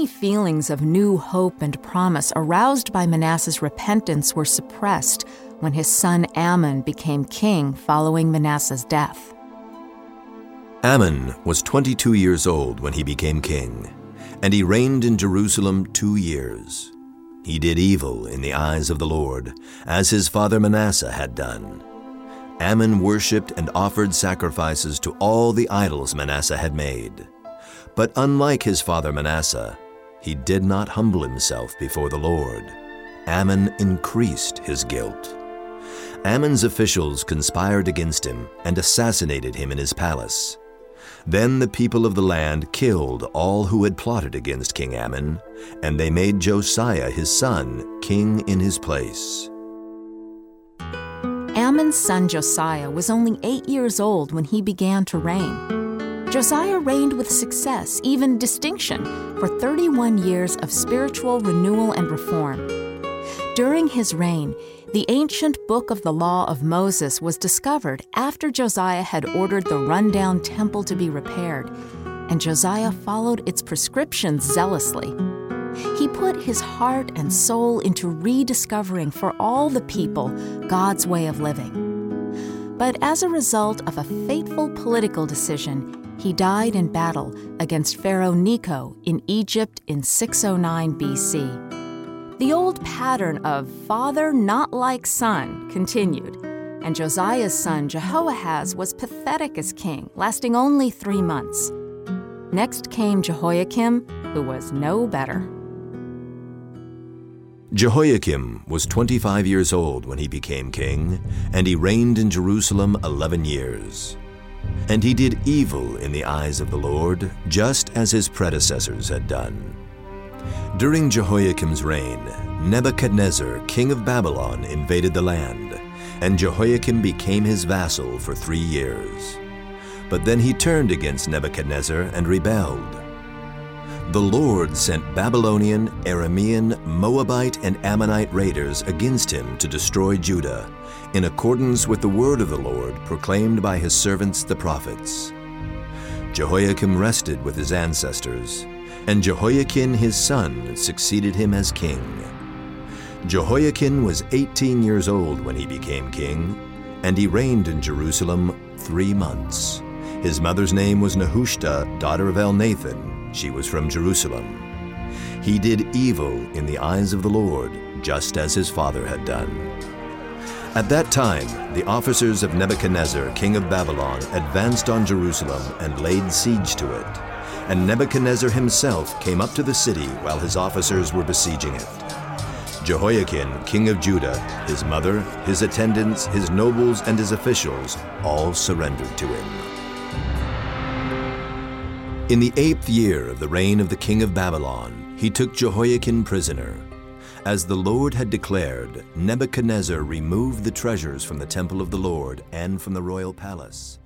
Any feelings of new hope and promise aroused by Manasseh's repentance were suppressed when his son Amon became king following Manasseh's death. Amon was 22 years old when he became king, and he reigned in Jerusalem two years. He did evil in the eyes of the Lord, as his father Manasseh had done. Amon worshipped and offered sacrifices to all the idols Manasseh had made. But unlike his father Manasseh, he did not humble himself before the Lord. Amon increased his guilt. Amon's officials conspired against him and assassinated him in his palace. Then the people of the land killed all who had plotted against King Ammon, and they made Josiah his son king in his place. Amon's son Josiah was only eight years old when he began to reign. Josiah reigned with success, even distinction, for 31 years of spiritual renewal and reform. During his reign, the ancient book of the law of Moses was discovered after Josiah had ordered the rundown temple to be repaired, and Josiah followed its prescriptions zealously. He put his heart and soul into rediscovering for all the people God's way of living. But as a result of a fateful political decision, he died in battle against Pharaoh Necho in Egypt in 609 BC. The old pattern of father not like son continued, and Josiah's son Jehoahaz was pathetic as king, lasting only three months. Next came Jehoiakim, who was no better. Jehoiakim was 25 years old when he became king, and he reigned in Jerusalem 11 years. And he did evil in the eyes of the Lord, just as his predecessors had done. During Jehoiakim's reign, Nebuchadnezzar, king of Babylon, invaded the land, and Jehoiakim became his vassal for three years. But then he turned against Nebuchadnezzar and rebelled. The Lord sent Babylonian, Aramean, Moabite, and Ammonite raiders against him to destroy Judah, in accordance with the word of the Lord proclaimed by his servants the prophets. Jehoiakim rested with his ancestors, and Jehoiachin his son succeeded him as king. Jehoiachin was 18 years old when he became king, and he reigned in Jerusalem three months. His mother's name was Nehushta, daughter of Elnathan. She was from Jerusalem. He did evil in the eyes of the Lord, just as his father had done. At that time, the officers of Nebuchadnezzar, king of Babylon, advanced on Jerusalem and laid siege to it and Nebuchadnezzar himself came up to the city while his officers were besieging it. Jehoiachin, king of Judah, his mother, his attendants, his nobles, and his officials all surrendered to him. In the eighth year of the reign of the king of Babylon, he took Jehoiachin prisoner. As the Lord had declared, Nebuchadnezzar removed the treasures from the temple of the Lord and from the royal palace.